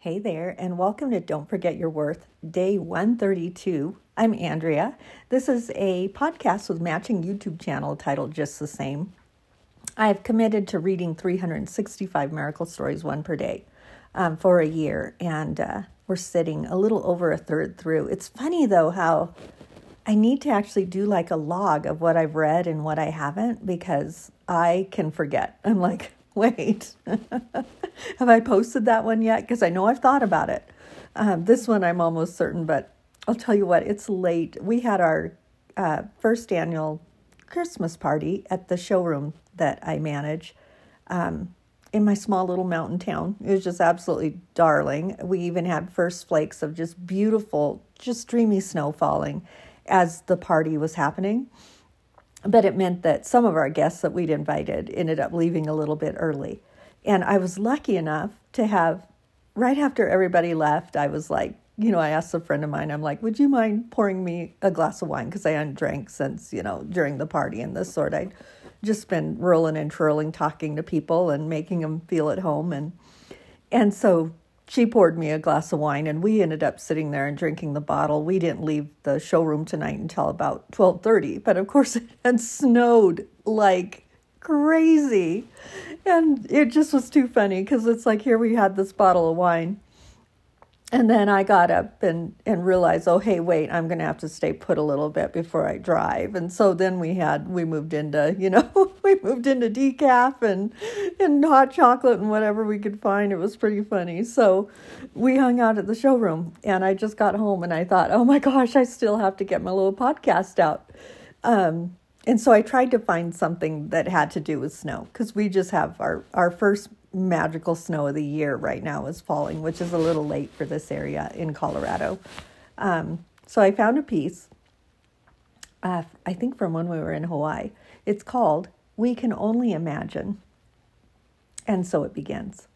Hey there, and welcome to Don't Forget Your Worth, day 132. I'm Andrea. This is a podcast with matching YouTube channel titled just the same. I've committed to reading 365 miracle stories, one per day, um, for a year, and uh, we're sitting a little over a third through. It's funny though how I need to actually do like a log of what I've read and what I haven't because I can forget. I'm like, wait, have I posted that one yet? Because I know I've thought about it. Um, this one I'm almost certain, but I'll tell you what, it's late. We had our uh, first annual Christmas party at the showroom that I manage um, in my small little mountain town. It was just absolutely darling. We even had first flakes of just beautiful, just dreamy snow falling as the party was happening but it meant that some of our guests that we'd invited ended up leaving a little bit early. And I was lucky enough to have, right after everybody left, I was like, you know, I asked a friend of mine, I'm like, would you mind pouring me a glass of wine? Because I hadn't drank since, you know, during the party and this sort. I'd just been rolling and twirling, talking to people and making them feel at home. And, and so she poured me a glass of wine and we ended up sitting there and drinking the bottle. We didn't leave the showroom tonight until about 12.30 but of course it had snowed like crazy. And it just was too funny because it's like here we had this bottle of wine and then I got up and, and realized, oh, hey, wait, I'm going to have to stay put a little bit before I drive. And so then we had, we moved into, you know, we moved into decaf and, and hot chocolate and whatever we could find. It was pretty funny. So we hung out at the showroom and I just got home and I thought, oh my gosh, I still have to get my little podcast out. Um, and so I tried to find something that had to do with snow because we just have our, our first magical snow of the year right now is falling, which is a little late for this area in Colorado. Um, so I found a piece, uh, I think from when we were in Hawaii. It's called We Can Only Imagine. And so it begins.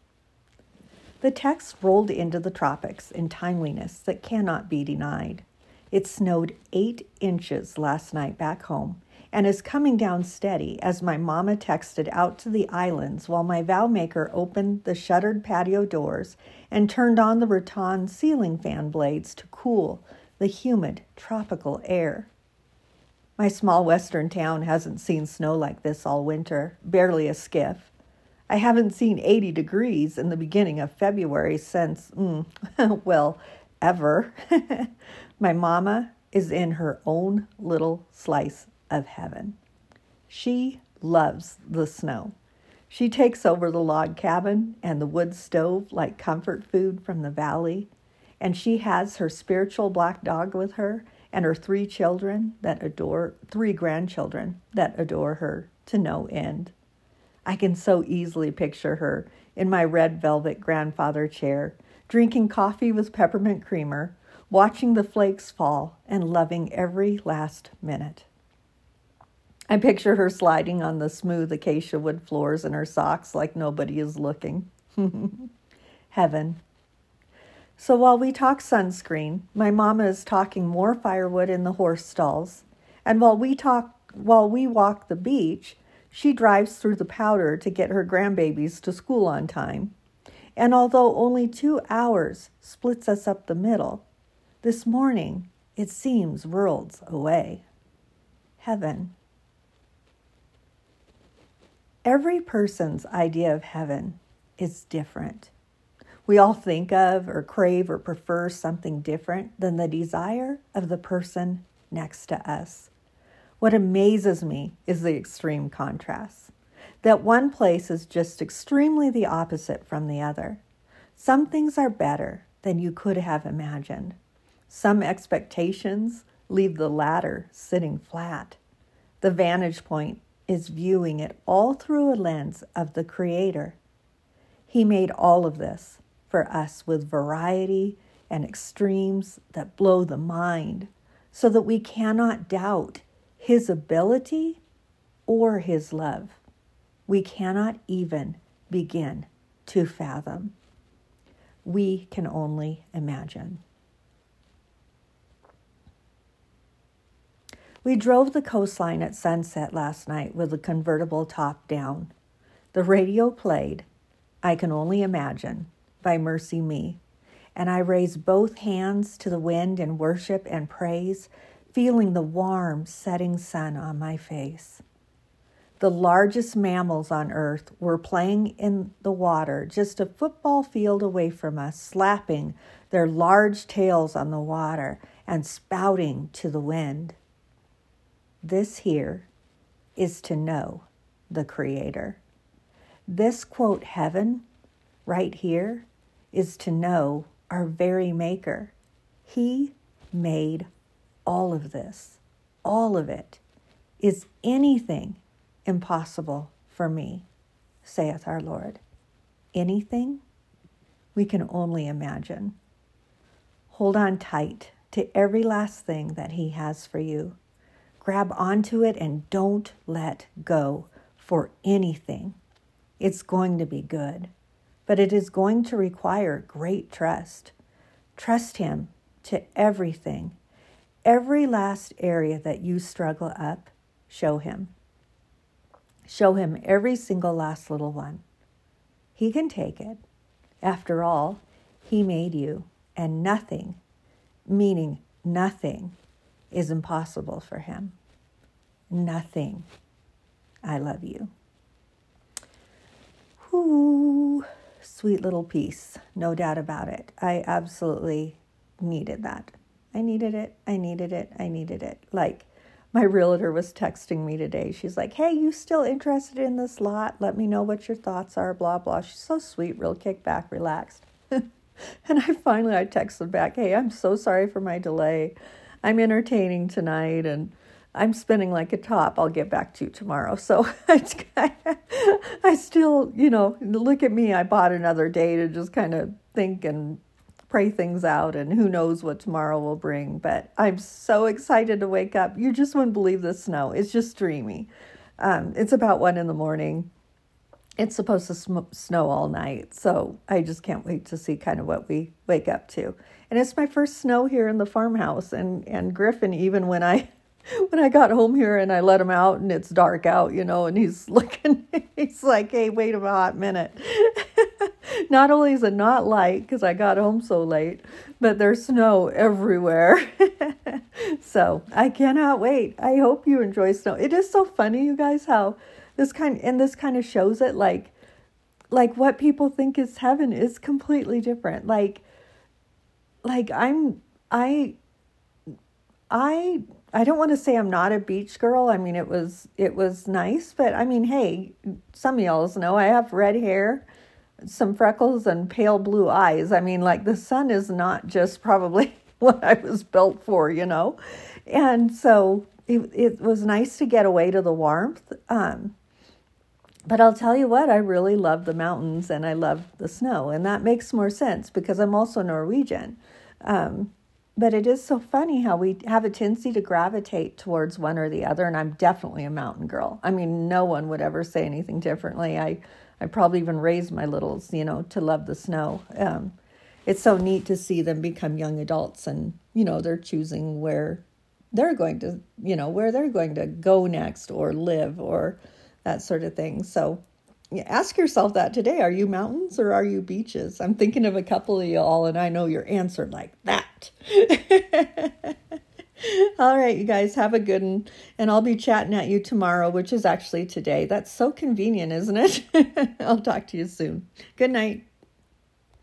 The text rolled into the tropics in timeliness that cannot be denied. It snowed eight inches last night back home and is coming down steady as my mama texted out to the islands while my vow maker opened the shuttered patio doors and turned on the rattan ceiling fan blades to cool the humid tropical air. My small western town hasn't seen snow like this all winter, barely a skiff. I haven't seen 80 degrees in the beginning of February since, mm, well, ever. my mama is in her own little slice of heaven. She loves the snow. She takes over the log cabin and the wood stove like comfort food from the valley, and she has her spiritual black dog with her and her three children that adore, three grandchildren that adore her to no end. I can so easily picture her in my red velvet grandfather chair, drinking coffee with peppermint creamer, watching the flakes fall, and loving every last minute. I picture her sliding on the smooth acacia wood floors in her socks like nobody is looking. Heaven. So while we talk sunscreen, my mama is talking more firewood in the horse stalls, and while we talk while we walk the beach, she drives through the powder to get her grandbabies to school on time. And although only two hours splits us up the middle, this morning it seems worlds away. Heaven. Every person's idea of heaven is different. We all think of or crave or prefer something different than the desire of the person next to us. What amazes me is the extreme contrast. That one place is just extremely the opposite from the other. Some things are better than you could have imagined. Some expectations leave the latter sitting flat. The vantage point is viewing it all through a lens of the Creator. He made all of this for us with variety and extremes that blow the mind so that we cannot doubt His ability or His love. We cannot even begin to fathom. We can only imagine. We drove the coastline at sunset last night with the convertible top down. The radio played I Can Only Imagine by MercyMe, and I raised both hands to the wind in worship and praise, feeling the warm setting sun on my face. The largest mammals on earth were playing in the water just a football field away from us, slapping their large tails on the water and spouting to the wind. This here is to know the Creator. This quote, heaven, right here, is to know our very Maker. He made all of this, all of it. Is anything impossible for me, saith our Lord? Anything? We can only imagine. Hold on tight to every last thing that He has for you. Grab onto it and don't let go for anything. It's going to be good, but it is going to require great trust. Trust Him to everything. Every last area that you struggle up, show Him. Show Him every single last little one. He can take it. After all, He made you, and nothing, meaning nothing, is impossible for him. Nothing. I love you. Whoo, sweet little piece, no doubt about it. I absolutely needed that. I needed it. I needed it. I needed it. Like my realtor was texting me today. She's like, Hey, you still interested in this lot? Let me know what your thoughts are, blah, blah. She's so sweet, real kick back, relaxed. and I finally I texted back, Hey, I'm so sorry for my delay. I'm entertaining tonight and I'm spinning like a top. I'll get back to you tomorrow. So I, still, you know, look at me. I bought another day to just kind of think and pray things out, and who knows what tomorrow will bring. But I'm so excited to wake up. You just wouldn't believe the snow. It's just dreamy. Um, it's about one in the morning. It's supposed to sm- snow all night. So I just can't wait to see kind of what we wake up to and it's my first snow here in the farmhouse. And and griffin even when i when i got home here and i let him out and it's dark out you know and he's looking he's like hey wait a hot minute. Not only is it not light because i got home so late but there's snow everywhere. So i cannot wait. I hope you enjoy snow. It is so funny you guys how this kind and this kind of shows it like like what people think is heaven is completely different. Like like I'm I I I don't want to say I'm not a beach girl. I mean, it was it was nice, but I mean, hey, some of y'all know I have red hair, some freckles, and pale blue eyes. I mean, like the sun is not just probably what I was built for, you know, and so it it was nice to get away to the warmth. Um, but I'll tell you what, I really love the mountains and I love the snow. And that makes more sense because I'm also Norwegian. Um, but it is so funny how we have a tendency to gravitate towards one or the other. And I'm definitely a mountain girl. I mean, no one would ever say anything differently. I, I probably even raised my littles, you know, to love the snow. Um, it's so neat to see them become young adults and, you know, they're choosing where they're going to, you know, where they're going to go next or live or that sort of thing. So ask yourself that today. Are you mountains or are you beaches? I'm thinking of a couple of y'all, and I know your answer like that. All right, you guys have a good one. And I'll be chatting at you tomorrow, which is actually today. That's so convenient, isn't it? I'll talk to you soon. Good night.